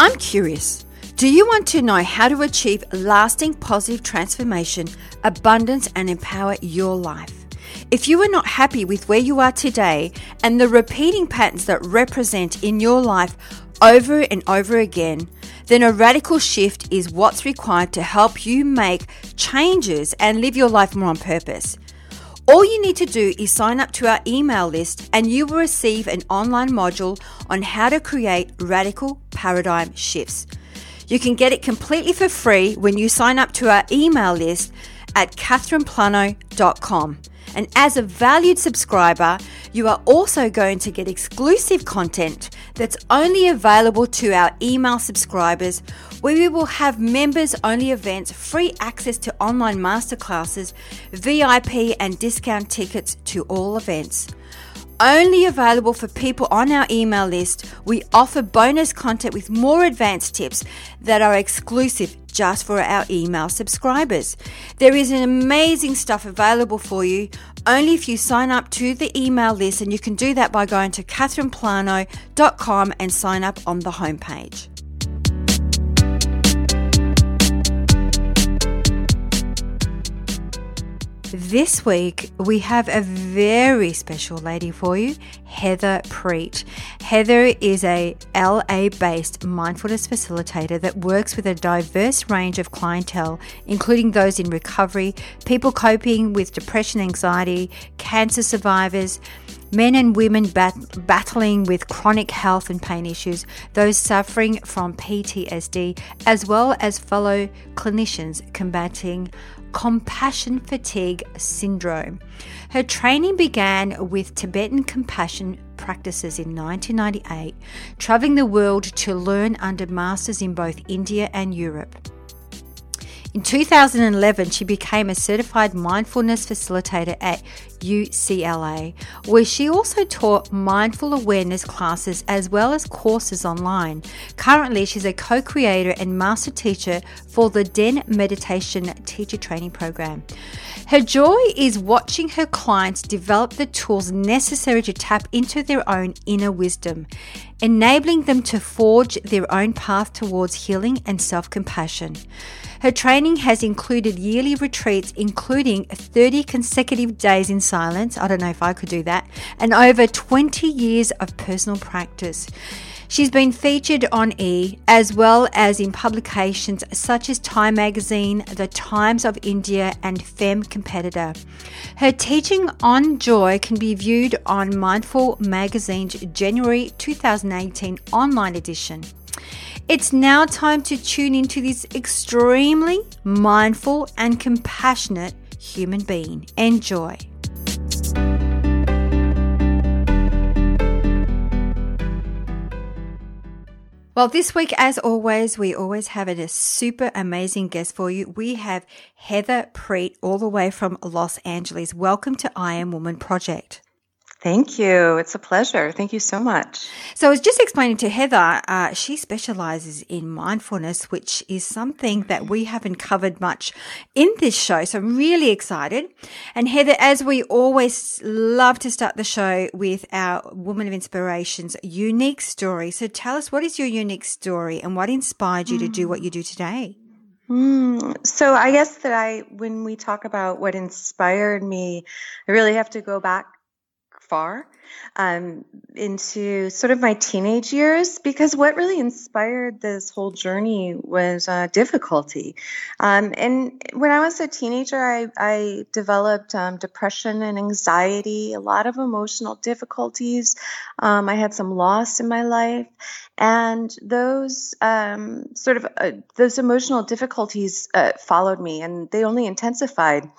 I'm curious. Do you want to know how to achieve lasting positive transformation, abundance, and empower your life? If you are not happy with where you are today and the repeating patterns that represent in your life over and over again, then a radical shift is what's required to help you make changes and live your life more on purpose. All you need to do is sign up to our email list and you will receive an online module on how to create radical paradigm shifts. You can get it completely for free when you sign up to our email list at catherineplano.com. And as a valued subscriber, you are also going to get exclusive content that's only available to our email subscribers, where we will have members only events, free access to online masterclasses, VIP and discount tickets to all events. Only available for people on our email list, we offer bonus content with more advanced tips that are exclusive just for our email subscribers. There is an amazing stuff available for you only if you sign up to the email list, and you can do that by going to catherineplano.com and sign up on the homepage. This week, we have a very special lady for you, Heather Prete. Heather is a LA based mindfulness facilitator that works with a diverse range of clientele, including those in recovery, people coping with depression, anxiety, cancer survivors, men and women bat- battling with chronic health and pain issues, those suffering from PTSD, as well as fellow clinicians combating compassion fatigue syndrome. Her training began with Tibetan compassion practices in 1998, traveling the world to learn under masters in both India and Europe. In 2011, she became a certified mindfulness facilitator at UCLA, where she also taught mindful awareness classes as well as courses online. Currently, she's a co creator and master teacher for the Den Meditation Teacher Training Program. Her joy is watching her clients develop the tools necessary to tap into their own inner wisdom, enabling them to forge their own path towards healing and self compassion. Her training has included yearly retreats, including 30 consecutive days in silence. I don't know if I could do that, and over 20 years of personal practice. She's been featured on E as well as in publications such as Time Magazine, The Times of India, and Femme Competitor. Her teaching on joy can be viewed on Mindful Magazine's January 2018 online edition. It's now time to tune into this extremely mindful and compassionate human being. Enjoy. Well, this week, as always, we always have a super amazing guest for you. We have Heather Prete all the way from Los Angeles. Welcome to I Am Woman Project. Thank you. It's a pleasure. Thank you so much. So, I was just explaining to Heather, uh, she specializes in mindfulness, which is something that we haven't covered much in this show. So, I'm really excited. And Heather, as we always love to start the show with our Woman of Inspiration's unique story. So, tell us what is your unique story and what inspired you mm. to do what you do today? Mm, so I guess that I, when we talk about what inspired me, I really have to go back far um, into sort of my teenage years because what really inspired this whole journey was uh, difficulty. Um, and when I was a teenager, I, I developed um, depression and anxiety, a lot of emotional difficulties. Um, I had some loss in my life, and those um, sort of uh, those emotional difficulties uh, followed me, and they only intensified.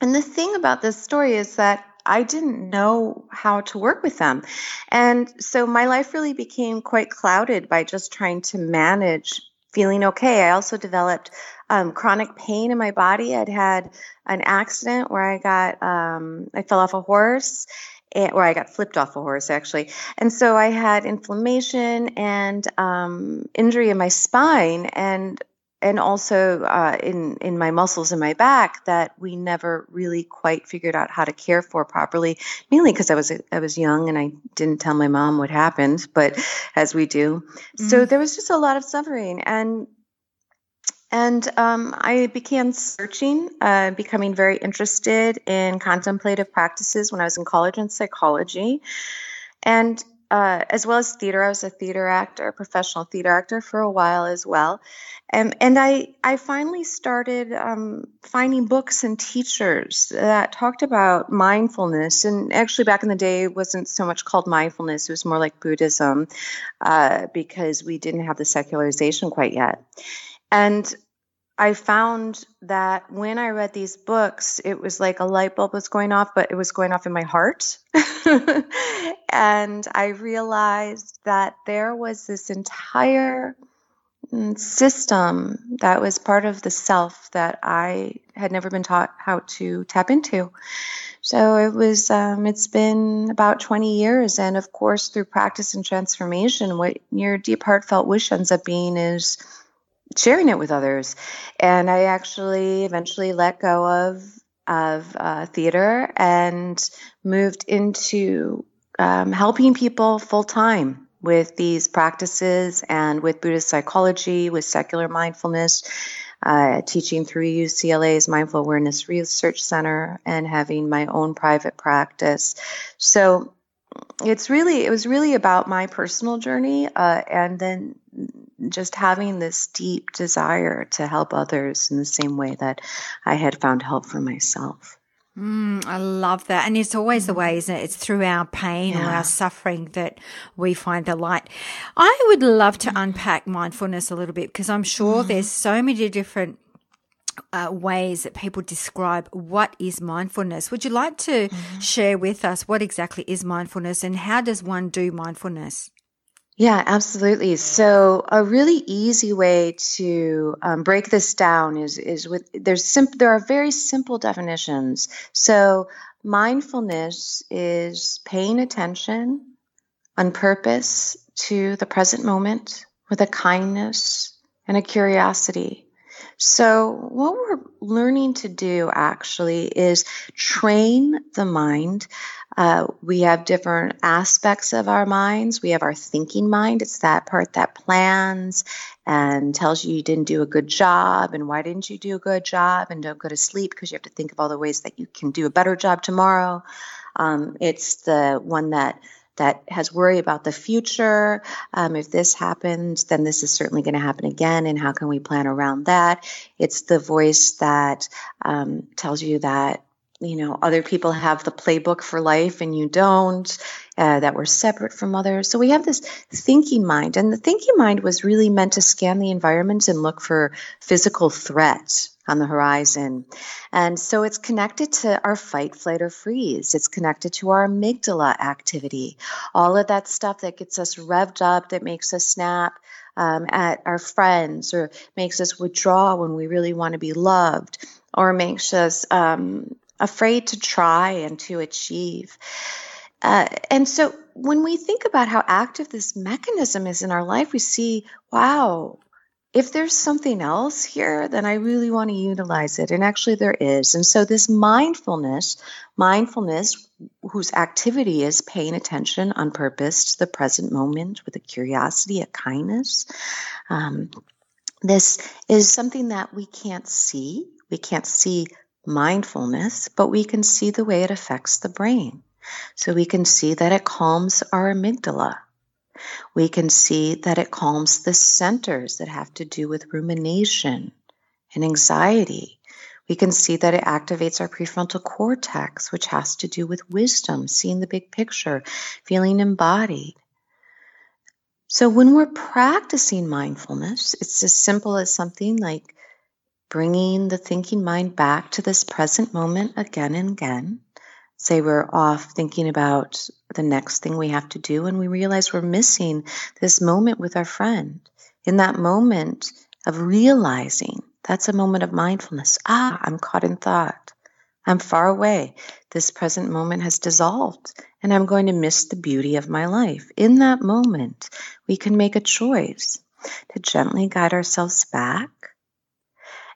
And the thing about this story is that I didn't know how to work with them. And so my life really became quite clouded by just trying to manage feeling okay. I also developed um, chronic pain in my body. I'd had an accident where I got, um, I fell off a horse. or I got flipped off a horse actually. And so I had inflammation and um, injury in my spine. And and also uh, in in my muscles in my back that we never really quite figured out how to care for properly. Mainly because I was I was young and I didn't tell my mom what happened, but as we do, mm-hmm. so there was just a lot of suffering and. And um, I began searching, uh, becoming very interested in contemplative practices when I was in college in psychology. And uh, as well as theater. I was a theater actor, a professional theater actor for a while as well. Um, and I, I finally started um, finding books and teachers that talked about mindfulness. And actually, back in the day, it wasn't so much called mindfulness, it was more like Buddhism uh, because we didn't have the secularization quite yet. And I found that when I read these books, it was like a light bulb was going off, but it was going off in my heart. and I realized that there was this entire mm, system that was part of the self that I had never been taught how to tap into. So it was, um, it's been about 20 years. And of course, through practice and transformation, what your deep heartfelt wish ends up being is sharing it with others. And I actually eventually let go of of uh, theater and moved into um, helping people full time with these practices and with Buddhist psychology, with secular mindfulness, uh, teaching through UCLA's Mindful Awareness Research Center, and having my own private practice. So it's really it was really about my personal journey uh, and then just having this deep desire to help others in the same way that I had found help for myself. Mm, I love that. And it's always the way, isn't it? It's through our pain yeah. or our suffering that we find the light. I would love to unpack mindfulness a little bit because I'm sure mm. there's so many different uh, ways that people describe what is mindfulness. Would you like to mm-hmm. share with us what exactly is mindfulness and how does one do mindfulness? Yeah, absolutely. So a really easy way to um, break this down is is with there's sim- there are very simple definitions. So mindfulness is paying attention on purpose to the present moment with a kindness and a curiosity. So, what we're learning to do actually is train the mind. Uh, we have different aspects of our minds. We have our thinking mind, it's that part that plans and tells you you didn't do a good job and why didn't you do a good job and don't go to sleep because you have to think of all the ways that you can do a better job tomorrow. Um, it's the one that that has worry about the future. Um, if this happens, then this is certainly going to happen again, and how can we plan around that? It's the voice that um, tells you that you know other people have the playbook for life and you don't uh, that we're separate from others so we have this thinking mind and the thinking mind was really meant to scan the environment and look for physical threats on the horizon. And so it's connected to our fight, flight, or freeze. It's connected to our amygdala activity. All of that stuff that gets us revved up, that makes us snap um, at our friends, or makes us withdraw when we really want to be loved, or makes us um, afraid to try and to achieve. Uh, and so when we think about how active this mechanism is in our life, we see, wow, if there's something else here, then I really want to utilize it. And actually, there is. And so, this mindfulness, mindfulness, whose activity is paying attention on purpose to the present moment with a curiosity, a kindness, um, this is something that we can't see. We can't see mindfulness, but we can see the way it affects the brain. So we can see that it calms our amygdala. We can see that it calms the centers that have to do with rumination and anxiety. We can see that it activates our prefrontal cortex, which has to do with wisdom, seeing the big picture, feeling embodied. So when we're practicing mindfulness, it's as simple as something like bringing the thinking mind back to this present moment again and again. Say we're off thinking about the next thing we have to do, and we realize we're missing this moment with our friend. In that moment of realizing, that's a moment of mindfulness. Ah, I'm caught in thought. I'm far away. This present moment has dissolved, and I'm going to miss the beauty of my life. In that moment, we can make a choice to gently guide ourselves back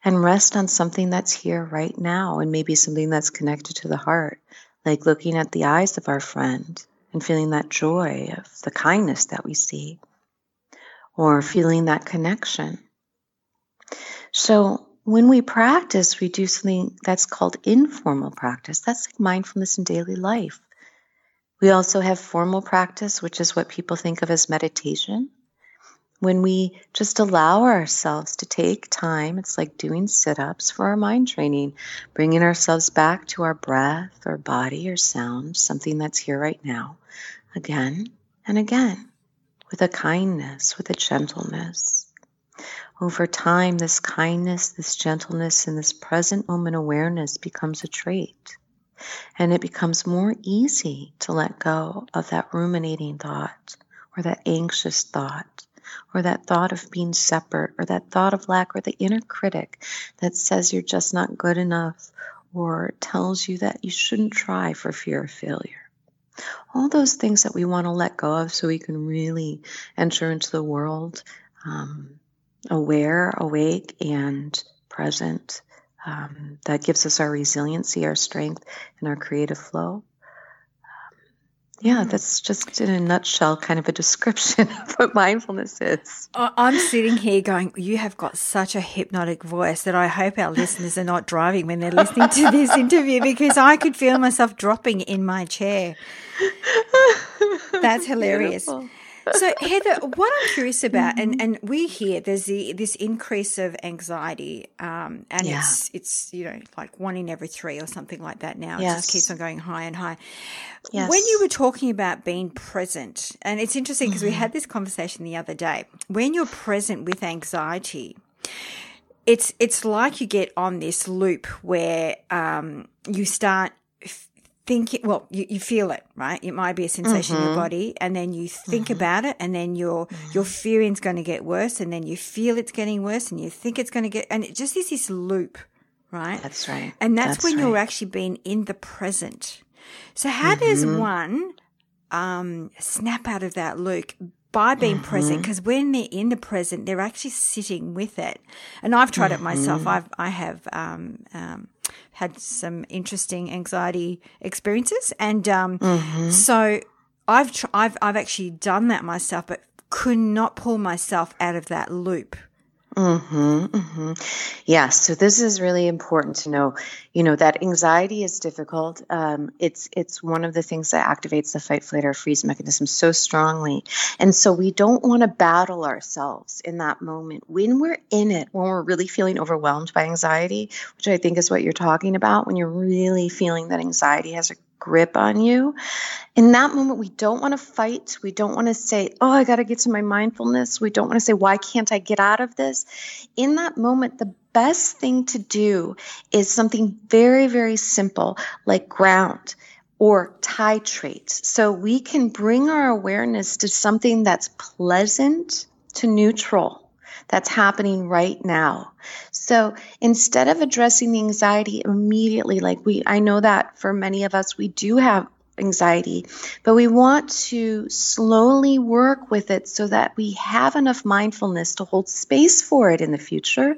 and rest on something that's here right now and maybe something that's connected to the heart, like looking at the eyes of our friend and feeling that joy of the kindness that we see, or feeling that connection. So, when we practice, we do something that's called informal practice. That's like mindfulness in daily life. We also have formal practice, which is what people think of as meditation when we just allow ourselves to take time, it's like doing sit ups for our mind training, bringing ourselves back to our breath or body or sound, something that's here right now, again and again, with a kindness, with a gentleness. Over time, this kindness, this gentleness, and this present moment awareness becomes a trait. And it becomes more easy to let go of that ruminating thought or that anxious thought or that thought of being separate, or that thought of lack, or the inner critic that says you're just not good enough, or tells you that you shouldn't try for fear of failure. All those things that we want to let go of so we can really enter into the world um, aware, awake, and present. Um, that gives us our resiliency, our strength, and our creative flow. Yeah, that's just in a nutshell kind of a description of what mindfulness is. I'm sitting here going, You have got such a hypnotic voice that I hope our listeners are not driving when they're listening to this interview because I could feel myself dropping in my chair. That's hilarious. Beautiful so Heather, what I'm curious about, and, and we hear there's the, this increase of anxiety, um, and yeah. it's it's you know like one in every three or something like that now. Yes. It just keeps on going high and high. Yes. When you were talking about being present, and it's interesting because mm-hmm. we had this conversation the other day. When you're present with anxiety, it's it's like you get on this loop where um, you start think it, well, you, you feel it, right? It might be a sensation mm-hmm. in your mm-hmm. body and then you think mm-hmm. about it and then your, mm-hmm. your fearing's going to get worse and then you feel it's getting worse and you think it's going to get, and it just is this loop, right? That's right. And that's, that's when right. you're actually being in the present. So how does mm-hmm. one, um, snap out of that loop by being mm-hmm. present because when they're in the present they're actually sitting with it and i've tried mm-hmm. it myself mm-hmm. i've i have um, um, had some interesting anxiety experiences, and um, mm-hmm. so I've tr- I've I've actually done that myself, but could not pull myself out of that loop. Mm-hmm, mm-hmm. Yeah, so this is really important to know. You know that anxiety is difficult. Um, it's it's one of the things that activates the fight, flight, or freeze mechanism so strongly, and so we don't want to battle ourselves in that moment when we're in it. When we're really feeling overwhelmed by anxiety, which I think is what you're talking about. When you're really feeling that anxiety has a grip on you. In that moment, we don't want to fight. We don't want to say, Oh, I got to get to my mindfulness. We don't want to say, Why can't I get out of this? In that moment, the best thing to do is something very, very simple like ground or titrate. So we can bring our awareness to something that's pleasant to neutral that's happening right now. So instead of addressing the anxiety immediately, like we, I know that for many of us, we do have anxiety, but we want to slowly work with it so that we have enough mindfulness to hold space for it in the future.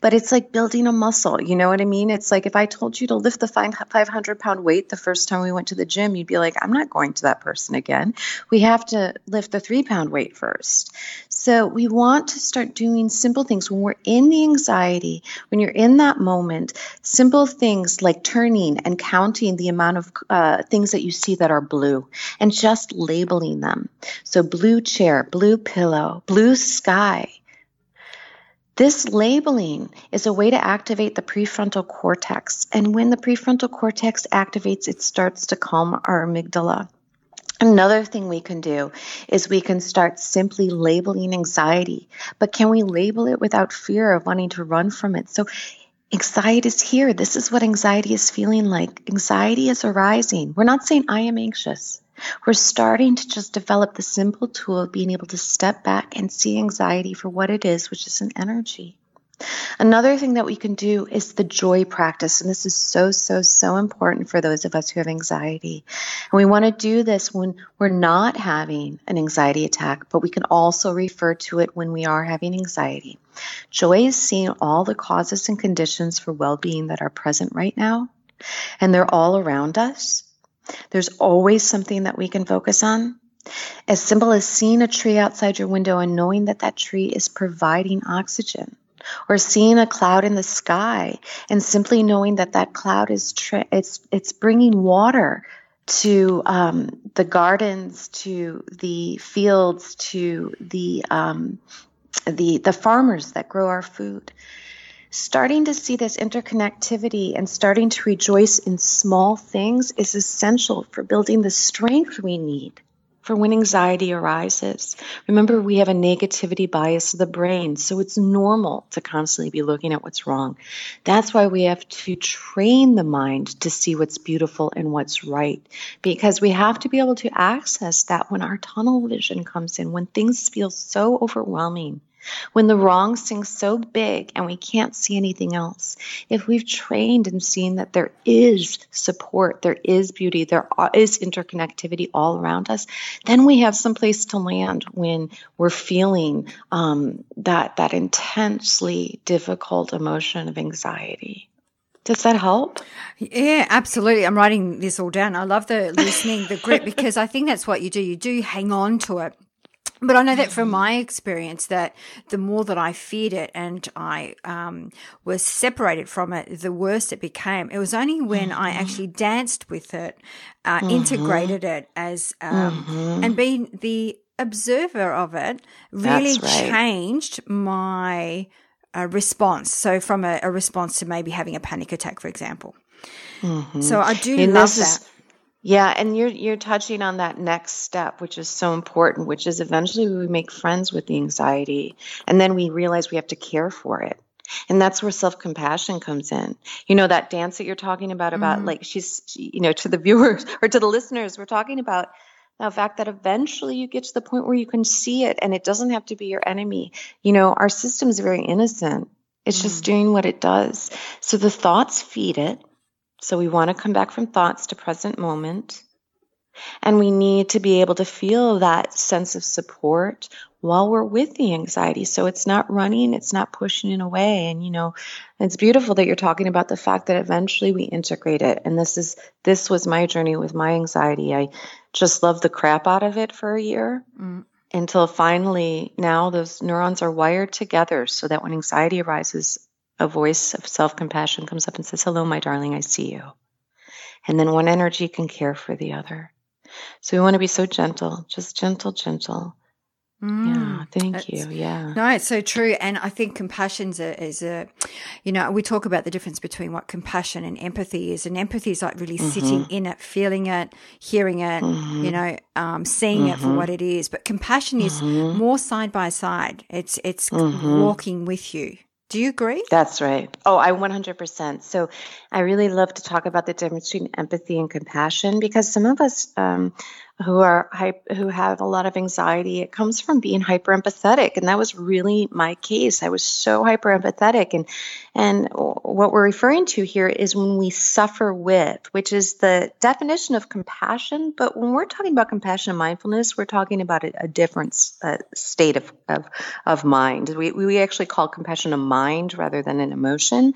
But it's like building a muscle. You know what I mean? It's like if I told you to lift the 500 pound weight the first time we went to the gym, you'd be like, I'm not going to that person again. We have to lift the three pound weight first. So we want to start doing simple things when we're in the anxiety, when you're in that moment, simple things like turning and counting the amount of uh, things that you see that are blue and just labeling them. So blue chair, blue pillow, blue sky. This labeling is a way to activate the prefrontal cortex. And when the prefrontal cortex activates, it starts to calm our amygdala. Another thing we can do is we can start simply labeling anxiety, but can we label it without fear of wanting to run from it? So, anxiety is here. This is what anxiety is feeling like. Anxiety is arising. We're not saying I am anxious. We're starting to just develop the simple tool of being able to step back and see anxiety for what it is, which is an energy. Another thing that we can do is the joy practice. And this is so, so, so important for those of us who have anxiety. And we want to do this when we're not having an anxiety attack, but we can also refer to it when we are having anxiety. Joy is seeing all the causes and conditions for well being that are present right now, and they're all around us. There's always something that we can focus on. As simple as seeing a tree outside your window and knowing that that tree is providing oxygen, or seeing a cloud in the sky and simply knowing that that cloud is tra- it's it's bringing water to um, the gardens, to the fields, to the um, the the farmers that grow our food. Starting to see this interconnectivity and starting to rejoice in small things is essential for building the strength we need for when anxiety arises. Remember, we have a negativity bias of the brain, so it's normal to constantly be looking at what's wrong. That's why we have to train the mind to see what's beautiful and what's right, because we have to be able to access that when our tunnel vision comes in, when things feel so overwhelming when the wrong seems so big and we can't see anything else, if we've trained and seen that there is support, there is beauty, there is interconnectivity all around us, then we have some place to land when we're feeling um, that that intensely difficult emotion of anxiety. Does that help? Yeah, absolutely. I'm writing this all down. I love the listening, the grip, because I think that's what you do. You do hang on to it but I know that from my experience, that the more that I feared it and I um, was separated from it, the worse it became. It was only when mm-hmm. I actually danced with it, uh, mm-hmm. integrated it as, um, mm-hmm. and being the observer of it, really right. changed my uh, response. So from a, a, response to maybe having a panic attack, for example. Mm-hmm. So I do and love that. Is- yeah, and you're you're touching on that next step, which is so important, which is eventually we make friends with the anxiety, and then we realize we have to care for it. And that's where self-compassion comes in. You know that dance that you're talking about about mm-hmm. like she's you know to the viewers or to the listeners, we're talking about the fact that eventually you get to the point where you can see it and it doesn't have to be your enemy. You know, our system is very innocent. It's mm-hmm. just doing what it does. So the thoughts feed it so we want to come back from thoughts to present moment. And we need to be able to feel that sense of support while we're with the anxiety. So it's not running, it's not pushing it away. And you know, it's beautiful that you're talking about the fact that eventually we integrate it. And this is this was my journey with my anxiety. I just loved the crap out of it for a year. Mm. Until finally, now those neurons are wired together so that when anxiety arises, a voice of self compassion comes up and says, Hello, my darling, I see you. And then one energy can care for the other. So we want to be so gentle, just gentle, gentle. Mm, yeah, thank you. Yeah. No, it's so true. And I think compassion is a, is a, you know, we talk about the difference between what compassion and empathy is. And empathy is like really mm-hmm. sitting in it, feeling it, hearing it, mm-hmm. you know, um, seeing mm-hmm. it for mm-hmm. what it is. But compassion is mm-hmm. more side by side. It's, it's mm-hmm. walking with you. Do you agree? That's right. Oh, I 100%. So I really love to talk about the difference between empathy and compassion because some of us um, who are who have a lot of anxiety, it comes from being hyper empathetic, and that was really my case. I was so hyper empathetic, and and what we're referring to here is when we suffer with, which is the definition of compassion. But when we're talking about compassion and mindfulness, we're talking about a, a different uh, state of, of, of mind. We, we actually call compassion a mind rather than an emotion.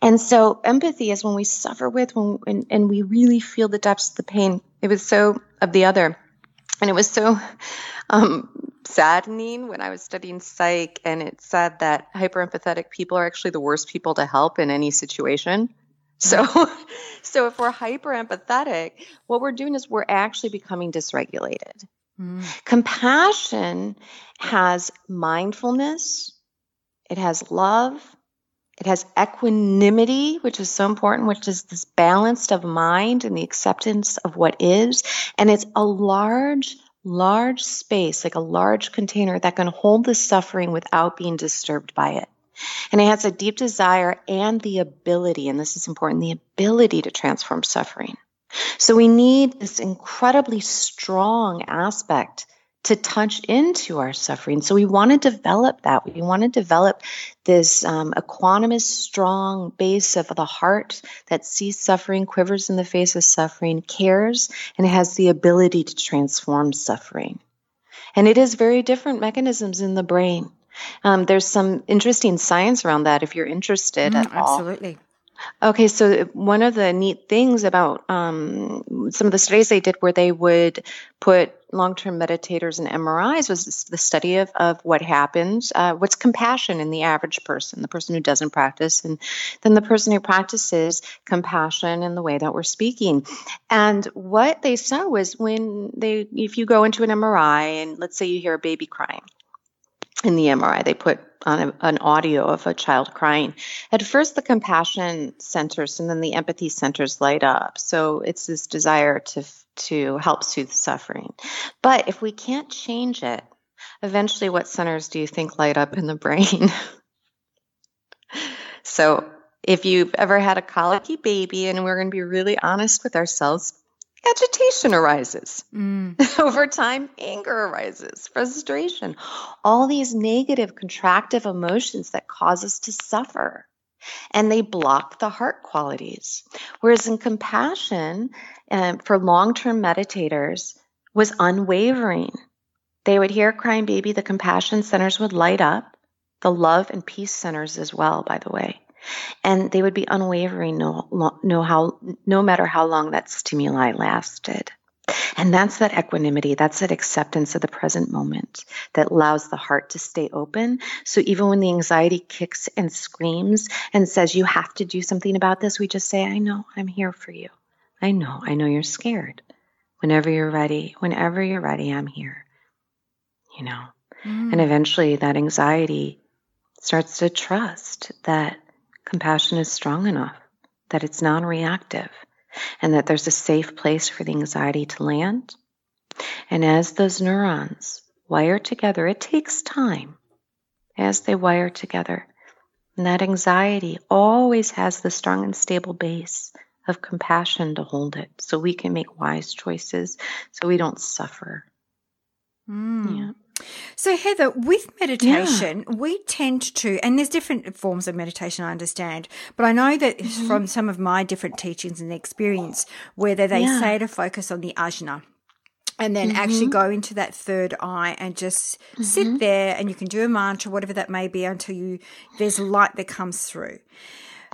And so empathy is when we suffer with, when, and, and we really feel the depths of the pain. It was so of the other. And it was so um, saddening when I was studying psych, and it said that hyperempathetic people are actually the worst people to help in any situation. So, so if we're hyper empathetic, what we're doing is we're actually becoming dysregulated. Mm. Compassion has mindfulness, it has love, it has equanimity, which is so important, which is this balance of mind and the acceptance of what is. And it's a large, large space, like a large container that can hold the suffering without being disturbed by it. And it has a deep desire and the ability, and this is important, the ability to transform suffering. So we need this incredibly strong aspect to touch into our suffering. So we want to develop that. We want to develop this um, equanimous, strong base of the heart that sees suffering, quivers in the face of suffering, cares, and has the ability to transform suffering. And it is very different mechanisms in the brain. Um, there's some interesting science around that if you're interested mm, at all. Absolutely. Okay, so one of the neat things about um, some of the studies they did where they would put long term meditators and MRIs was the study of, of what happens, uh, what's compassion in the average person, the person who doesn't practice, and then the person who practices compassion in the way that we're speaking. And what they saw was when they, if you go into an MRI and let's say you hear a baby crying, in the MRI, they put on a, an audio of a child crying. At first, the compassion centers and then the empathy centers light up. So it's this desire to to help soothe suffering. But if we can't change it, eventually, what centers do you think light up in the brain? so if you've ever had a colicky baby, and we're going to be really honest with ourselves, agitation arises. Mm. Over time, anger arises, frustration, all these negative, contractive emotions that cause us to suffer. And they block the heart qualities. Whereas in compassion, um, for long term meditators, was unwavering. They would hear crying baby, the compassion centers would light up, the love and peace centers as well, by the way and they would be unwavering no, no, how, no matter how long that stimuli lasted. And that's that equanimity, that's that acceptance of the present moment that allows the heart to stay open. So even when the anxiety kicks and screams and says, You have to do something about this, we just say, I know, I'm here for you. I know, I know you're scared. Whenever you're ready, whenever you're ready, I'm here. You know? Mm. And eventually that anxiety starts to trust that compassion is strong enough, that it's non reactive, and that there's a safe place for the anxiety to land. And as those neurons wire together, it takes time as they wire together. And that anxiety always has the strong and stable base of compassion to hold it so we can make wise choices so we don't suffer. Mm. Yeah. So, Heather, with meditation, yeah. we tend to, and there's different forms of meditation, I understand, but I know that mm-hmm. from some of my different teachings and experience, whether they yeah. say to focus on the ajna, and then mm-hmm. actually go into that third eye and just mm-hmm. sit there and you can do a mantra whatever that may be until you there's light that comes through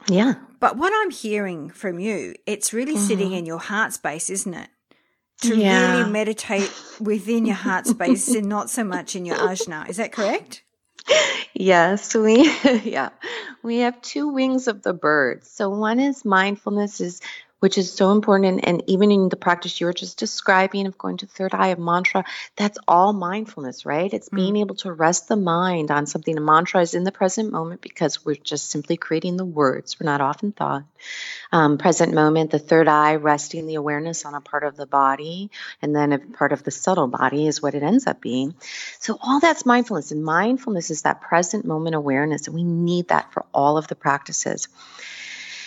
yeah but what i'm hearing from you it's really mm-hmm. sitting in your heart space isn't it to yeah. really meditate within your heart space and not so much in your ajna. Is that correct? Yes, we yeah. We have two wings of the bird. So one is mindfulness is which is so important. And, and, even in the practice you were just describing of going to third eye of mantra, that's all mindfulness, right? It's mm. being able to rest the mind on something. A mantra is in the present moment because we're just simply creating the words. We're not often thought. Um, present moment, the third eye, resting the awareness on a part of the body, and then a part of the subtle body is what it ends up being. So all that's mindfulness. And mindfulness is that present moment awareness. And we need that for all of the practices.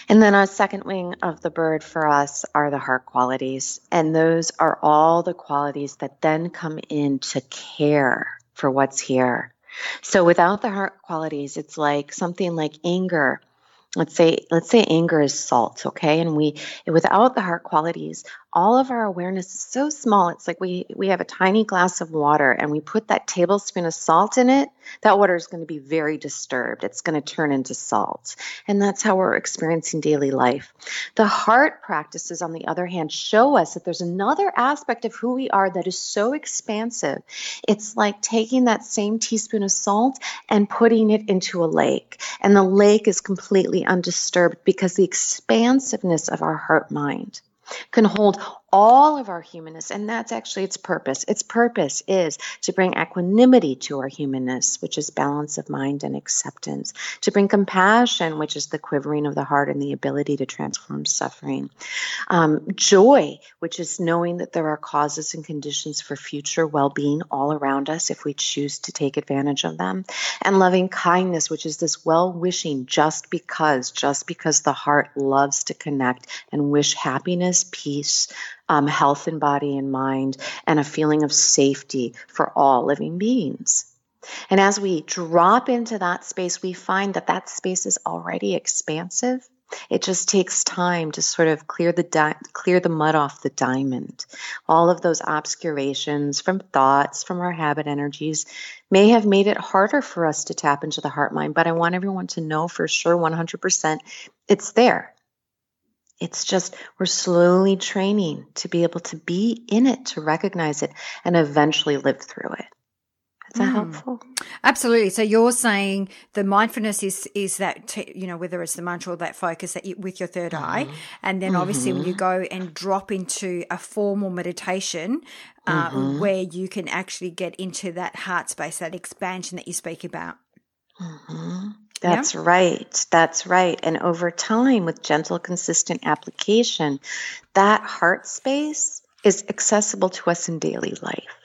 And then a second wing of the bird for us are the heart qualities. And those are all the qualities that then come in to care for what's here. So without the heart qualities, it's like something like anger. Let's say let's say anger is salt, okay? And we without the heart qualities, all of our awareness is so small. It's like we we have a tiny glass of water and we put that tablespoon of salt in it. That water is going to be very disturbed. It's going to turn into salt. And that's how we're experiencing daily life. The heart practices, on the other hand, show us that there's another aspect of who we are that is so expansive. It's like taking that same teaspoon of salt and putting it into a lake. And the lake is completely undisturbed because the expansiveness of our heart mind can hold all of our humanness and that's actually its purpose. Its purpose is to bring equanimity to our humanness which is balance of mind and acceptance to bring compassion which is the quivering of the heart and the ability to transform suffering um, joy which is knowing that there are causes and conditions for future well-being all around us if we choose to take advantage of them and loving kindness which is this well-wishing just because just because the heart loves to connect and wish happiness peace um, health in body and mind, and a feeling of safety for all living beings. And as we drop into that space, we find that that space is already expansive. It just takes time to sort of clear the di- clear the mud off the diamond. All of those obscurations from thoughts, from our habit energies, may have made it harder for us to tap into the heart mind. But I want everyone to know for sure, 100%, it's there. It's just we're slowly training to be able to be in it, to recognize it, and eventually live through it. Is that mm. helpful? Absolutely. So you're saying the mindfulness is is that t- you know whether it's the mantra or that focus that you, with your 3rd mm-hmm. eye, and then obviously mm-hmm. when you mm-hmm. go and drop into a formal meditation uh, mm-hmm. where you can actually get into that heart space, that expansion that you speak about. That's yeah. right. That's right. And over time, with gentle, consistent application, that heart space is accessible to us in daily life.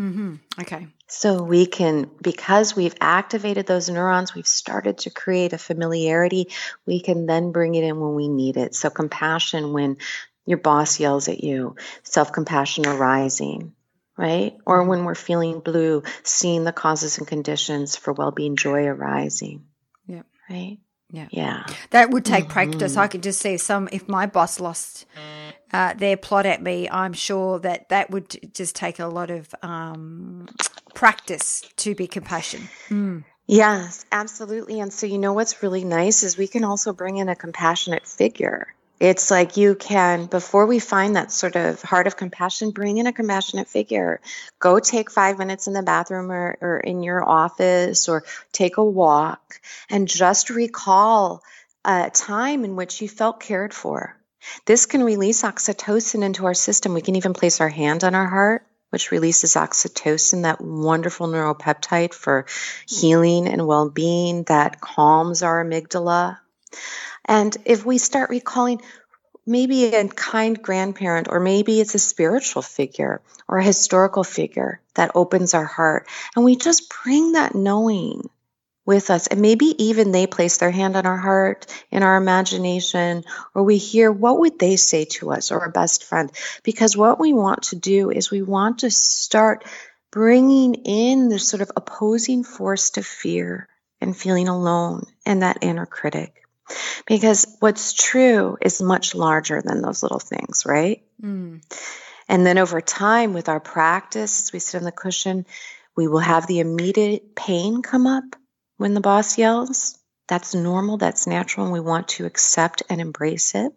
Mm-hmm. Okay. So we can, because we've activated those neurons, we've started to create a familiarity, we can then bring it in when we need it. So compassion when your boss yells at you, self compassion arising, right? Or mm-hmm. when we're feeling blue, seeing the causes and conditions for well being, joy arising right? Yeah. Yeah. That would take mm-hmm. practice. I could just see some, if my boss lost uh, their plot at me, I'm sure that that would just take a lot of um, practice to be compassion. Mm. Yes, absolutely. And so, you know, what's really nice is we can also bring in a compassionate figure it's like you can, before we find that sort of heart of compassion, bring in a compassionate figure. Go take five minutes in the bathroom or, or in your office or take a walk and just recall a time in which you felt cared for. This can release oxytocin into our system. We can even place our hand on our heart, which releases oxytocin, that wonderful neuropeptide for healing and well being that calms our amygdala. And if we start recalling maybe a kind grandparent, or maybe it's a spiritual figure or a historical figure that opens our heart, and we just bring that knowing with us. And maybe even they place their hand on our heart in our imagination, or we hear what would they say to us or a best friend. Because what we want to do is we want to start bringing in this sort of opposing force to fear and feeling alone and that inner critic. Because what's true is much larger than those little things, right? Mm. And then over time, with our practice, as we sit on the cushion, we will have the immediate pain come up when the boss yells. That's normal, that's natural, and we want to accept and embrace it.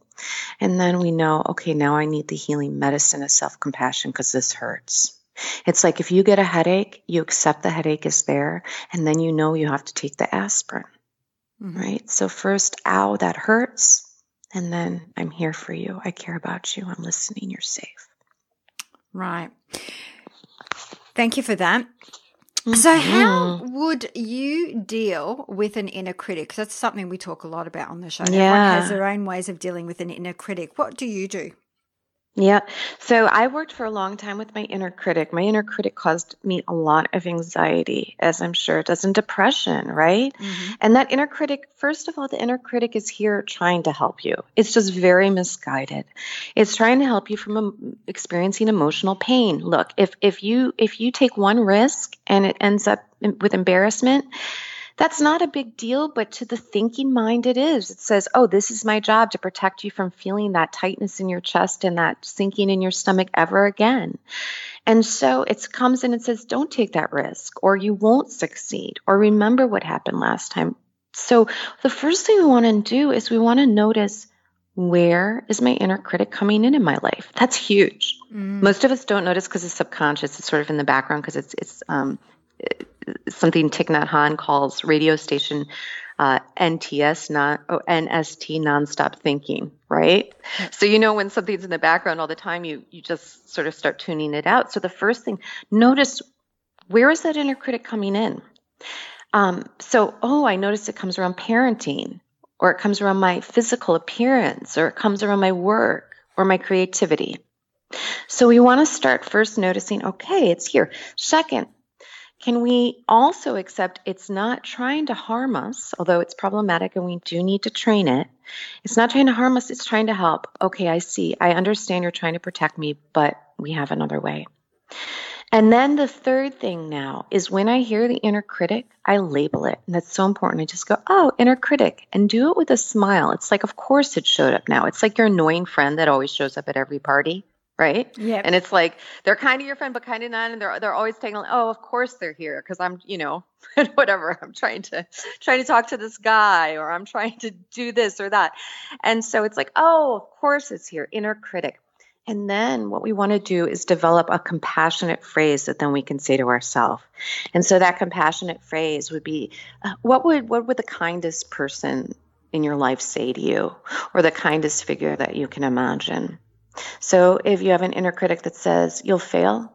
And then we know, okay, now I need the healing medicine of self compassion because this hurts. It's like if you get a headache, you accept the headache is there, and then you know you have to take the aspirin. Right? So, first, ow, that hurts. And then, I'm here for you. I care about you. I'm listening. You're safe. Right. Thank you for that. Mm-hmm. So, how would you deal with an inner critic? That's something we talk a lot about on the show. Yeah. Everyone has their own ways of dealing with an inner critic. What do you do? Yeah. So I worked for a long time with my inner critic. My inner critic caused me a lot of anxiety, as I'm sure it does, and depression, right? Mm-hmm. And that inner critic, first of all, the inner critic is here trying to help you. It's just very misguided. It's trying to help you from um, experiencing emotional pain. Look, if if you if you take one risk and it ends up with embarrassment, that's not a big deal, but to the thinking mind, it is. It says, oh, this is my job to protect you from feeling that tightness in your chest and that sinking in your stomach ever again. And so it comes in and says, don't take that risk, or you won't succeed, or remember what happened last time. So the first thing we want to do is we want to notice where is my inner critic coming in in my life? That's huge. Mm. Most of us don't notice because it's subconscious. It's sort of in the background because it's it's um, something Thich Nhat Hanh calls radio station uh, NTS, not oh, NST, nonstop thinking, right? So you know when something's in the background all the time, you you just sort of start tuning it out. So the first thing, notice where is that inner critic coming in. Um, so oh, I notice it comes around parenting, or it comes around my physical appearance, or it comes around my work or my creativity. So we want to start first noticing, okay, it's here. Second, can we also accept it's not trying to harm us, although it's problematic and we do need to train it? It's not trying to harm us, it's trying to help. Okay, I see. I understand you're trying to protect me, but we have another way. And then the third thing now is when I hear the inner critic, I label it. And that's so important. I just go, oh, inner critic, and do it with a smile. It's like, of course it showed up now. It's like your annoying friend that always shows up at every party right? Yeah. And it's like they're kind of your friend, but kind of not, and they're they're always taking. Oh, of course they're here because I'm, you know, whatever. I'm trying to trying to talk to this guy, or I'm trying to do this or that, and so it's like, oh, of course it's here. Inner critic. And then what we want to do is develop a compassionate phrase that then we can say to ourselves. And so that compassionate phrase would be, uh, what would what would the kindest person in your life say to you, or the kindest figure that you can imagine? So if you have an inner critic that says you'll fail,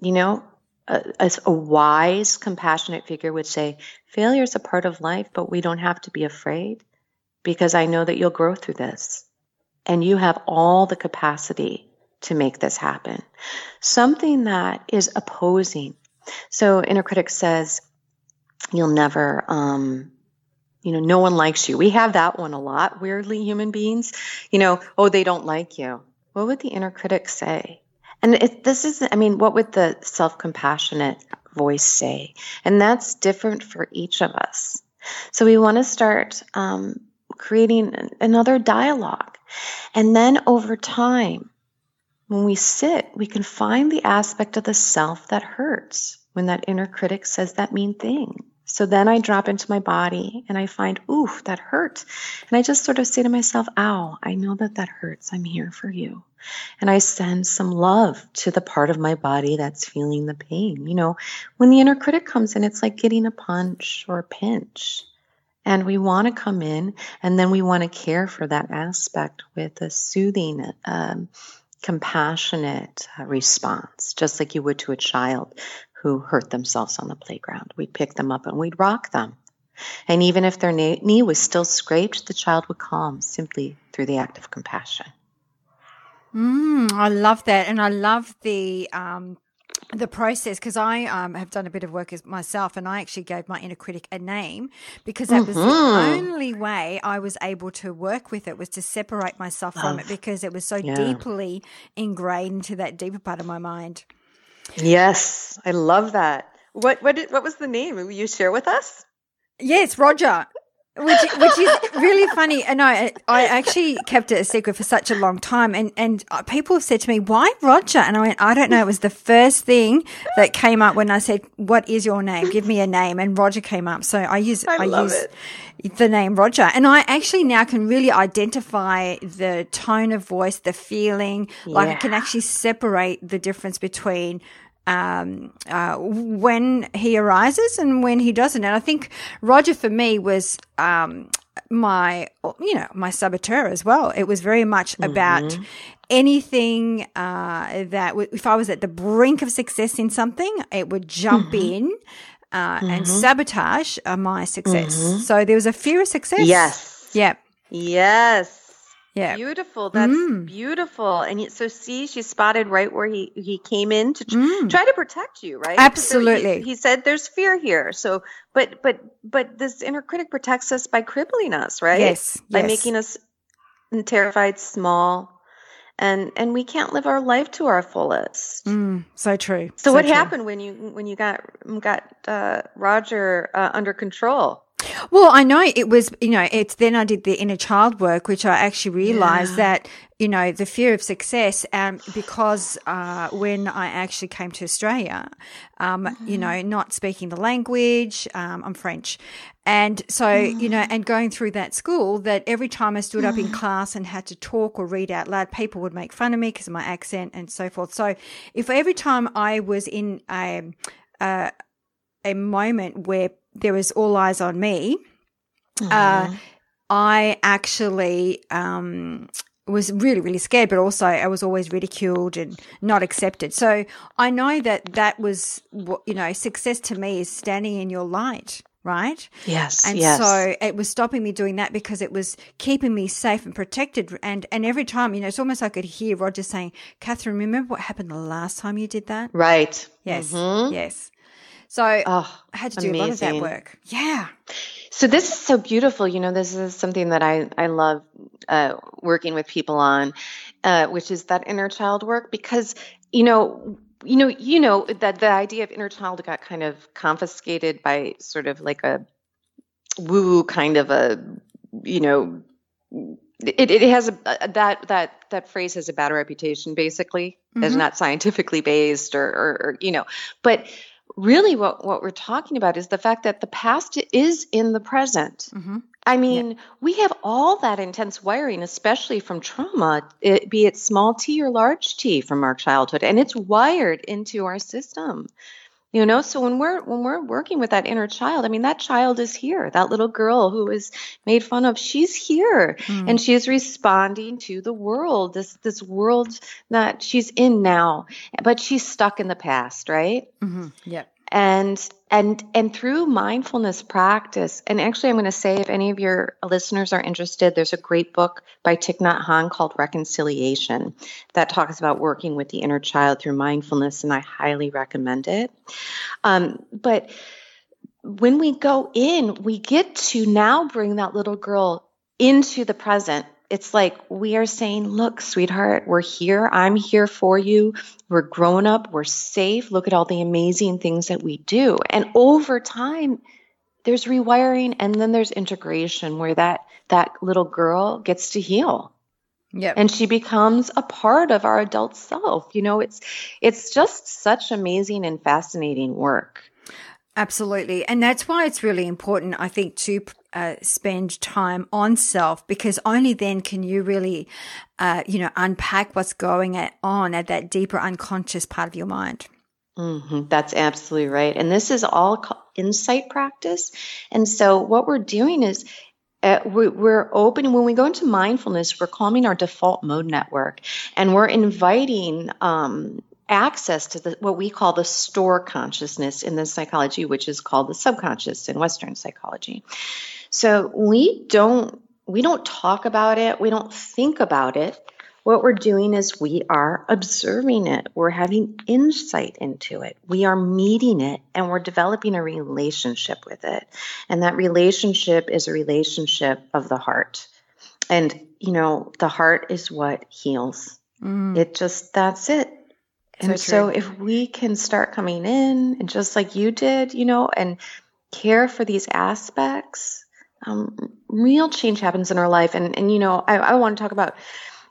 you know, a, a, wise, compassionate figure would say, failure is a part of life, but we don't have to be afraid because I know that you'll grow through this and you have all the capacity to make this happen. Something that is opposing. So inner critic says, you'll never, um, you know, no one likes you. We have that one a lot, weirdly, human beings. You know, oh, they don't like you. What would the inner critic say? And it, this is, I mean, what would the self compassionate voice say? And that's different for each of us. So we want to start um, creating another dialogue. And then over time, when we sit, we can find the aspect of the self that hurts when that inner critic says that mean thing. So then I drop into my body and I find, ooh, that hurt. And I just sort of say to myself, ow, I know that that hurts. I'm here for you. And I send some love to the part of my body that's feeling the pain. You know, when the inner critic comes in, it's like getting a punch or a pinch. And we want to come in and then we want to care for that aspect with a soothing, um, compassionate uh, response, just like you would to a child who hurt themselves on the playground. We'd pick them up and we'd rock them. And even if their knee was still scraped, the child would calm simply through the act of compassion. Mm, I love that. And I love the um, the process because I um, have done a bit of work as myself and I actually gave my inner critic a name because that mm-hmm. was the mm-hmm. only way I was able to work with it was to separate myself Love. from it because it was so yeah. deeply ingrained into that deeper part of my mind. Yes, I love that. What what what was the name? Will you share with us? Yes, Roger. Which, which is really funny. And I, I actually kept it a secret for such a long time. And, and uh, people have said to me, why Roger? And I went, I don't know. It was the first thing that came up when I said, what is your name? Give me a name. And Roger came up. So I use, I, I use it. the name Roger. And I actually now can really identify the tone of voice, the feeling. Yeah. Like I can actually separate the difference between um, uh, when he arises and when he doesn't. And I think Roger for me was um, my, you know, my saboteur as well. It was very much mm-hmm. about anything uh, that w- if I was at the brink of success in something, it would jump mm-hmm. in. Uh, mm-hmm. And sabotage uh, my success. Mm-hmm. So there was a fear of success. Yes. Yeah. Yes. Yeah. Beautiful. That's mm. beautiful. And so see, she spotted right where he, he came in to mm. try to protect you, right? Absolutely. He, he, said there's fear here. So, but, but, but this inner critic protects us by crippling us, right? Yes. By yes. making us terrified, small, and and we can't live our life to our fullest. Mm, so true. So, so what true. happened when you when you got got uh, Roger uh, under control? Well, I know it was, you know, it's then I did the inner child work, which I actually realized yeah. that, you know, the fear of success, um, because uh, when I actually came to Australia, um, mm-hmm. you know, not speaking the language, um, I'm French. And so, mm-hmm. you know, mm. and going through that school, that every time I stood mm-hmm. up in mm. class and had to talk or read out loud, people would make fun of me because of my accent and so forth. So if every time I was in a, uh, a moment where there was all eyes on me, uh, I actually um, was really, really scared, but also I was always ridiculed and not accepted. So I know that that was, you know, success to me is standing in your light. Right. Yes. And yes. so it was stopping me doing that because it was keeping me safe and protected. And, and every time, you know, it's almost like I could hear Roger saying, Catherine, remember what happened the last time you did that? Right. Yes. Mm-hmm. Yes. So oh, I had to do amazing. a lot of that work. Yeah. So this is so beautiful. You know, this is something that I I love uh, working with people on, uh, which is that inner child work because you know you know you know that the idea of inner child got kind of confiscated by sort of like a woo kind of a you know it, it has a, a, that that that phrase has a bad reputation basically mm-hmm. as not scientifically based or, or, or you know but really what, what we're talking about is the fact that the past is in the present. Mm-hmm. I mean, yeah. we have all that intense wiring, especially from trauma, it, be it small t or large t from our childhood, and it's wired into our system. You know, so when we're when we're working with that inner child, I mean, that child is here. That little girl who is made fun of, she's here, mm. and she is responding to the world, this this world that she's in now, but she's stuck in the past, right? Mm-hmm. Yeah and and and through mindfulness practice and actually i'm going to say if any of your listeners are interested there's a great book by Thich Nhat called reconciliation that talks about working with the inner child through mindfulness and i highly recommend it. Um, but when we go in we get to now bring that little girl into the present it's like we are saying, look, sweetheart, we're here. I'm here for you. We're grown up. We're safe. Look at all the amazing things that we do. And over time, there's rewiring and then there's integration where that that little girl gets to heal. Yep. And she becomes a part of our adult self. You know, it's it's just such amazing and fascinating work. Absolutely. And that's why it's really important, I think, to uh, spend time on self because only then can you really, uh, you know, unpack what's going on at that deeper unconscious part of your mind. Mm-hmm. That's absolutely right. And this is all insight practice. And so what we're doing is uh, we, are open when we go into mindfulness we're calming our default mode network and we're inviting um, access to the, what we call the store consciousness in the psychology, which is called the subconscious in Western psychology. So we don't we don't talk about it, we don't think about it. What we're doing is we are observing it. We're having insight into it. We are meeting it and we're developing a relationship with it. And that relationship is a relationship of the heart. And, you know, the heart is what heals. Mm. It just, that's it. And so, so if we can start coming in and just like you did, you know, and care for these aspects, um, real change happens in our life. And, and you know, I, I want to talk about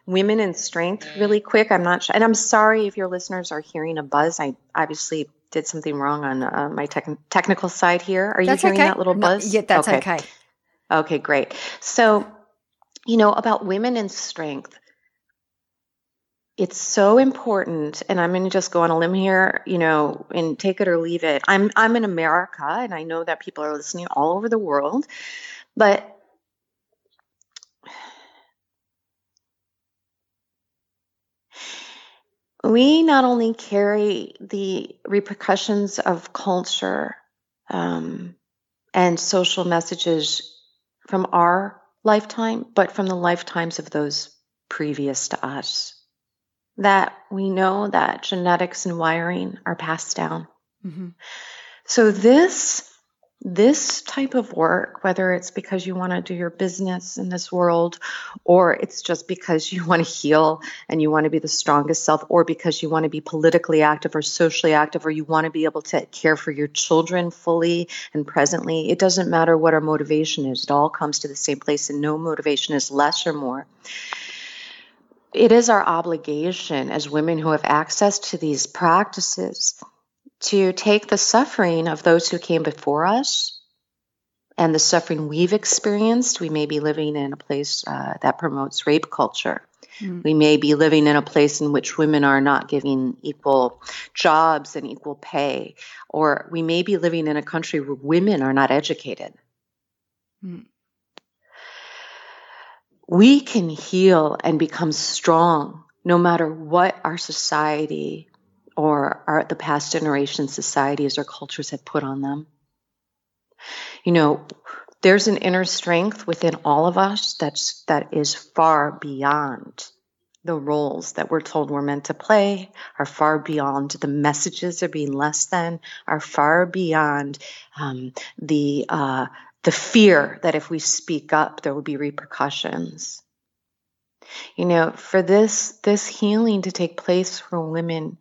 women and strength really quick. I'm not sure. And I'm sorry if your listeners are hearing a buzz. I obviously did something wrong on uh, my tech- technical side here. Are that's you hearing okay. that little buzz? No, yeah, that's okay. okay. Okay, great. So, you know, about women and strength it's so important and i'm going to just go on a limb here you know and take it or leave it i'm i'm in america and i know that people are listening all over the world but we not only carry the repercussions of culture um, and social messages from our lifetime but from the lifetimes of those previous to us that we know that genetics and wiring are passed down. Mm-hmm. So this this type of work, whether it's because you want to do your business in this world, or it's just because you want to heal and you want to be the strongest self, or because you want to be politically active or socially active, or you want to be able to care for your children fully and presently, it doesn't matter what our motivation is. It all comes to the same place, and no motivation is less or more. It is our obligation as women who have access to these practices to take the suffering of those who came before us and the suffering we've experienced. We may be living in a place uh, that promotes rape culture. Mm. We may be living in a place in which women are not giving equal jobs and equal pay, or we may be living in a country where women are not educated. Mm. We can heal and become strong no matter what our society or our, the past generation societies or cultures have put on them. You know, there's an inner strength within all of us that's that is far beyond the roles that we're told we're meant to play, are far beyond the messages of being less than, are far beyond um, the uh, the fear that if we speak up there will be repercussions. You know, for this this healing to take place for women,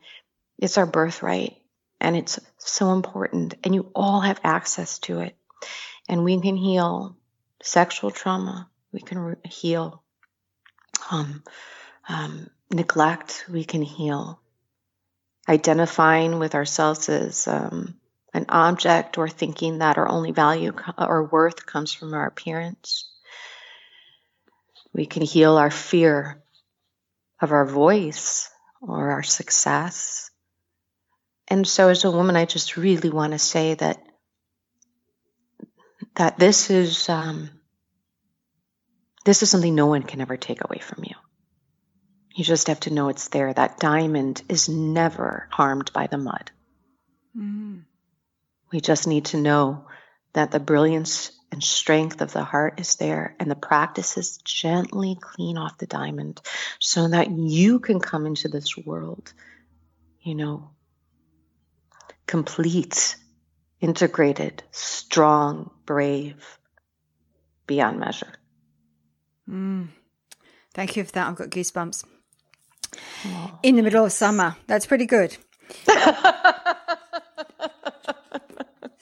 it's our birthright and it's so important, and you all have access to it. And we can heal sexual trauma, we can re- heal um, um, neglect, we can heal identifying with ourselves as um, an object or thinking that our only value or worth comes from our appearance. We can heal our fear of our voice or our success. And so as a woman, I just really want to say that that this is um, this is something no one can ever take away from you. You just have to know it's there. That diamond is never harmed by the mud. Mm. We just need to know that the brilliance and strength of the heart is there, and the practices gently clean off the diamond so that you can come into this world, you know, complete, integrated, strong, brave, beyond measure. Mm. Thank you for that. I've got goosebumps. Oh, In the middle of summer. That's pretty good.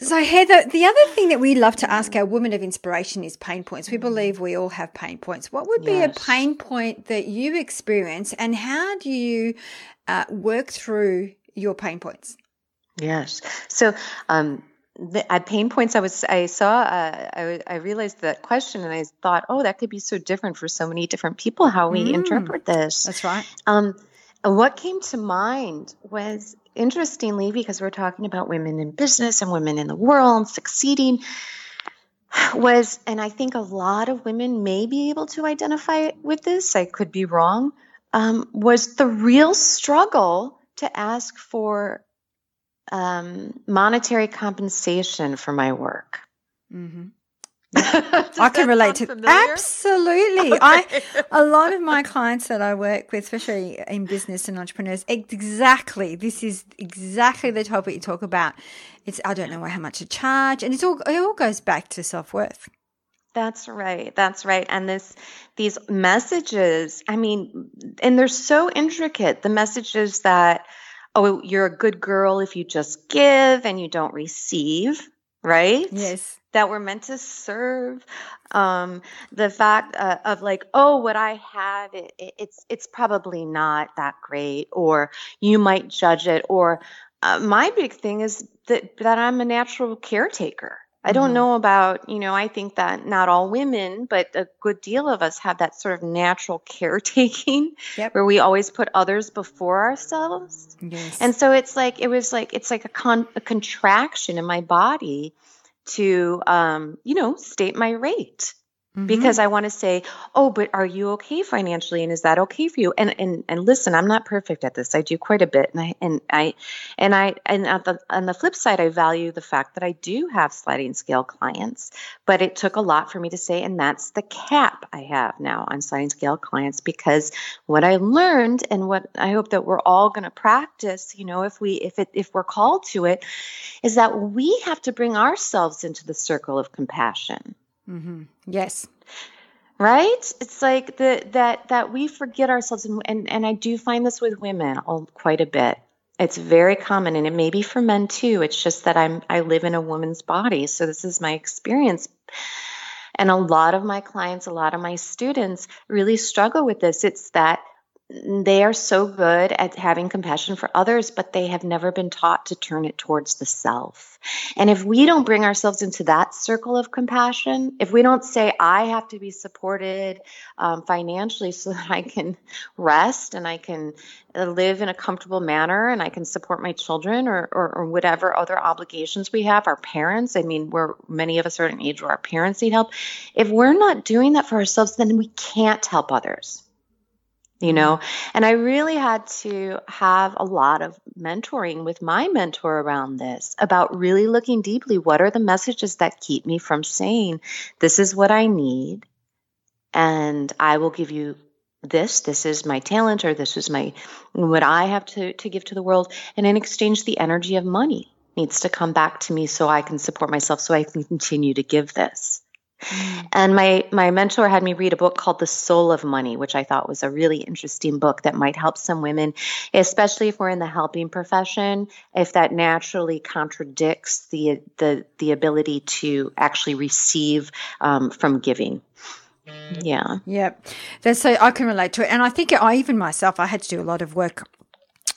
So, Heather, the other thing that we love to ask our women of inspiration is pain points. We believe we all have pain points. What would be yes. a pain point that you experience, and how do you uh, work through your pain points? Yes. So, um, the, at pain points, I was I saw uh, I, I realized that question, and I thought, oh, that could be so different for so many different people how we mm, interpret this. That's right. Um, and what came to mind was interestingly because we're talking about women in business and women in the world succeeding was and i think a lot of women may be able to identify with this i could be wrong um, was the real struggle to ask for um, monetary compensation for my work. Mm-hmm. I can relate to familiar? absolutely. Okay. I a lot of my clients that I work with, especially in business and entrepreneurs, exactly this is exactly the topic you talk about. It's I don't know how much to charge, and it's all it all goes back to self worth. That's right. That's right. And this these messages, I mean, and they're so intricate. The messages that oh, you're a good girl if you just give and you don't receive, right? Yes. That we're meant to serve. Um, the fact uh, of like, oh, what I have, it, it, it's it's probably not that great, or you might judge it, or uh, my big thing is that that I'm a natural caretaker. I don't mm-hmm. know about, you know, I think that not all women, but a good deal of us have that sort of natural caretaking yep. where we always put others before ourselves. Yes. And so it's like, it was like, it's like a, con- a contraction in my body to, um, you know, state my rate. Mm-hmm. Because I want to say, oh, but are you okay financially, and is that okay for you? And and and listen, I'm not perfect at this. I do quite a bit, and I and I and I and on the on the flip side, I value the fact that I do have sliding scale clients. But it took a lot for me to say, and that's the cap I have now on sliding scale clients because what I learned and what I hope that we're all going to practice, you know, if we if it if we're called to it, is that we have to bring ourselves into the circle of compassion. Mm-hmm. Yes. Right? It's like the that that we forget ourselves and and, and I do find this with women all, quite a bit. It's very common and it may be for men too. It's just that I'm I live in a woman's body. So this is my experience. And a lot of my clients, a lot of my students really struggle with this. It's that they are so good at having compassion for others, but they have never been taught to turn it towards the self. And if we don't bring ourselves into that circle of compassion, if we don't say, I have to be supported um, financially so that I can rest and I can uh, live in a comfortable manner and I can support my children or, or, or whatever other obligations we have, our parents, I mean, we're many of us are at an age where our parents need help. If we're not doing that for ourselves, then we can't help others you know? Mm-hmm. And i really had to have a lot of mentoring with my mentor around this about really looking deeply what are the messages that keep me from saying this is what i need and i will give you this this is my talent or this is my what i have to to give to the world and in exchange the energy of money needs to come back to me so i can support myself so i can continue to give this Mm. And my my mentor had me read a book called The Soul of Money, which I thought was a really interesting book that might help some women, especially if we're in the helping profession, if that naturally contradicts the the the ability to actually receive um, from giving. Yeah. Yeah. That's so I can relate to it. And I think I even myself, I had to do a lot of work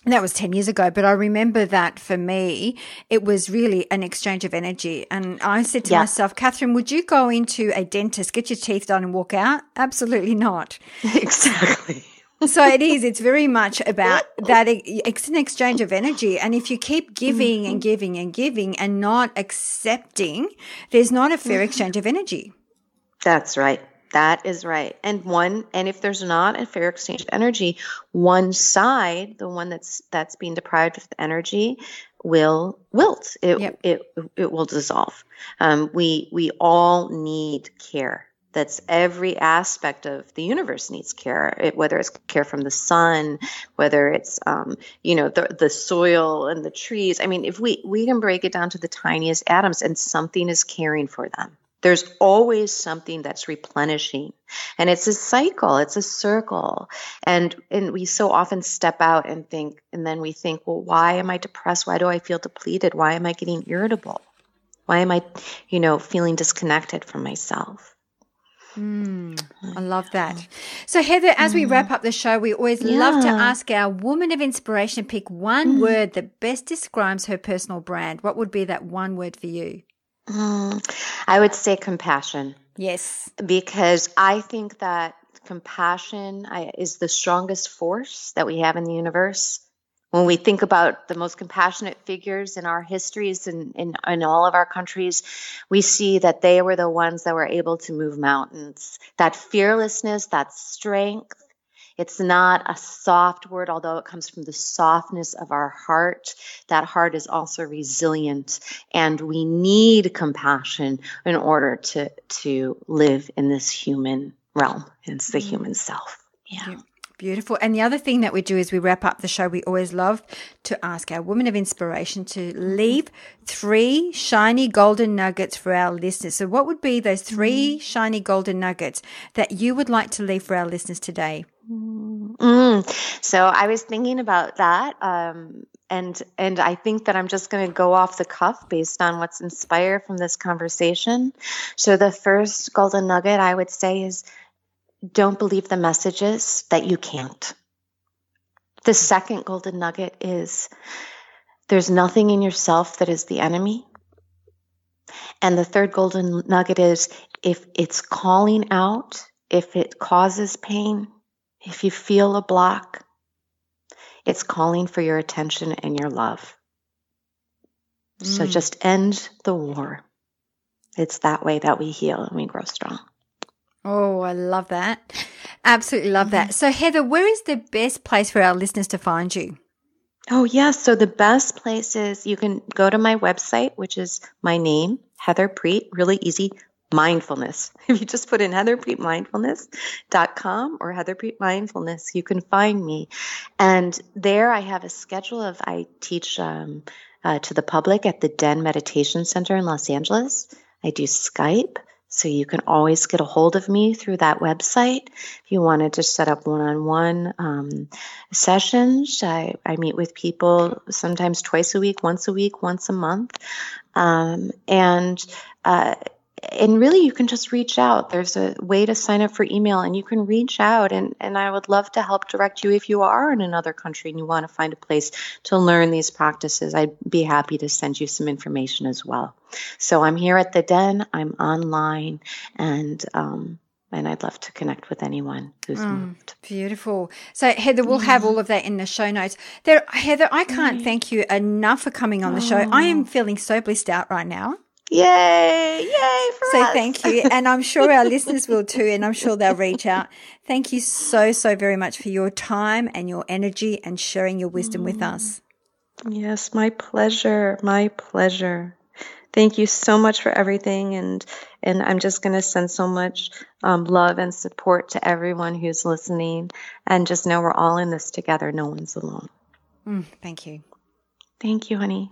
that was 10 years ago, but I remember that for me, it was really an exchange of energy. And I said to yeah. myself, Catherine, would you go into a dentist, get your teeth done and walk out? Absolutely not. Exactly. so it is, it's very much about that. It's an exchange of energy. And if you keep giving mm-hmm. and giving and giving and not accepting, there's not a fair mm-hmm. exchange of energy. That's right. That is right. And one, and if there's not a fair exchange of energy, one side, the one that's that's being deprived of the energy, will wilt. It yep. it it will dissolve. Um, we we all need care. That's every aspect of the universe needs care. It, whether it's care from the sun, whether it's um, you know the the soil and the trees. I mean, if we we can break it down to the tiniest atoms, and something is caring for them. There's always something that's replenishing. And it's a cycle, it's a circle. And and we so often step out and think and then we think, well, why am I depressed? Why do I feel depleted? Why am I getting irritable? Why am I, you know, feeling disconnected from myself? Mm, I love that. So, Heather, as we wrap up the show, we always yeah. love to ask our woman of inspiration pick one mm. word that best describes her personal brand. What would be that one word for you? Mm, I would say compassion. Yes. Because I think that compassion is the strongest force that we have in the universe. When we think about the most compassionate figures in our histories and in, in, in all of our countries, we see that they were the ones that were able to move mountains. That fearlessness, that strength, it's not a soft word, although it comes from the softness of our heart. That heart is also resilient, and we need compassion in order to to live in this human realm. It's the mm. human self. Yeah. Beautiful. And the other thing that we do is we wrap up the show. We always love to ask our women of inspiration to leave three shiny golden nuggets for our listeners. So, what would be those three mm. shiny golden nuggets that you would like to leave for our listeners today? Mm. So I was thinking about that, um, and and I think that I'm just going to go off the cuff based on what's inspired from this conversation. So the first golden nugget I would say is, don't believe the messages that you can't. The second golden nugget is, there's nothing in yourself that is the enemy. And the third golden nugget is, if it's calling out, if it causes pain, if you feel a block, it's calling for your attention and your love. Mm. So just end the war. It's that way that we heal and we grow strong. Oh, I love that. Absolutely love that. So, Heather, where is the best place for our listeners to find you? Oh, yes. Yeah. So, the best place is you can go to my website, which is my name, Heather Prete, really easy, mindfulness. If you just put in heatherpretemindfulness.com or Heather Prete Mindfulness, you can find me. And there I have a schedule of, I teach um, uh, to the public at the Den Meditation Center in Los Angeles. I do Skype. So you can always get a hold of me through that website. If you wanted to set up one-on-one um, sessions, I, I, meet with people sometimes twice a week, once a week, once a month, um, and uh, and really you can just reach out there's a way to sign up for email and you can reach out and, and i would love to help direct you if you are in another country and you want to find a place to learn these practices i'd be happy to send you some information as well so i'm here at the den i'm online and um, and I'd love to connect with anyone who's mm, moved. Beautiful. So Heather, we'll yeah. have all of that in the show notes. There, Heather, I can't right. thank you enough for coming on the show. I am feeling so blissed out right now. Yay! Yay for so us. thank you. And I'm sure our listeners will too. And I'm sure they'll reach out. Thank you so, so very much for your time and your energy and sharing your wisdom mm. with us. Yes, my pleasure. My pleasure. Thank you so much for everything. And, and I'm just going to send so much um, love and support to everyone who's listening. And just know we're all in this together. No one's alone. Mm, thank you. Thank you, honey.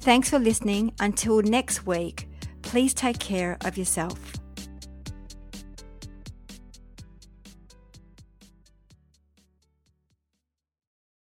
Thanks for listening. Until next week, please take care of yourself.